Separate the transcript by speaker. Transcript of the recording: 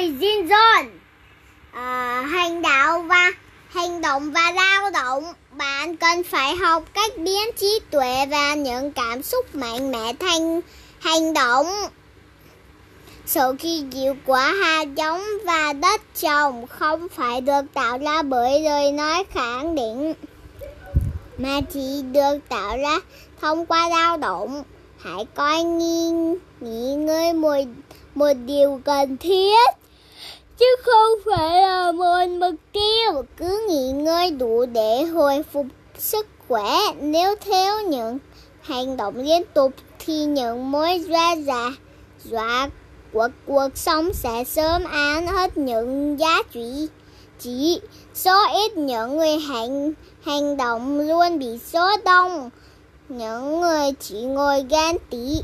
Speaker 1: người Jin John à, ờ, hành đạo và hành động và lao động bạn cần phải học cách biến trí tuệ và những cảm xúc mạnh mẽ thành hành động. Sự khi chịu quả hạt giống và đất trồng không phải được tạo ra bởi lời nói khẳng định mà chỉ được tạo ra thông qua lao động. Hãy coi nghi nghĩ ngơi một, một điều cần thiết chứ không phải là một mục tiêu cứ nghỉ ngơi đủ để hồi phục sức khỏe. Nếu theo những hành động liên tục thì những mối đe dọa dọa của cuộc sống sẽ sớm án hết những giá trị. Chỉ số ít những người hành hành động luôn bị số đông những người chỉ ngồi gan tị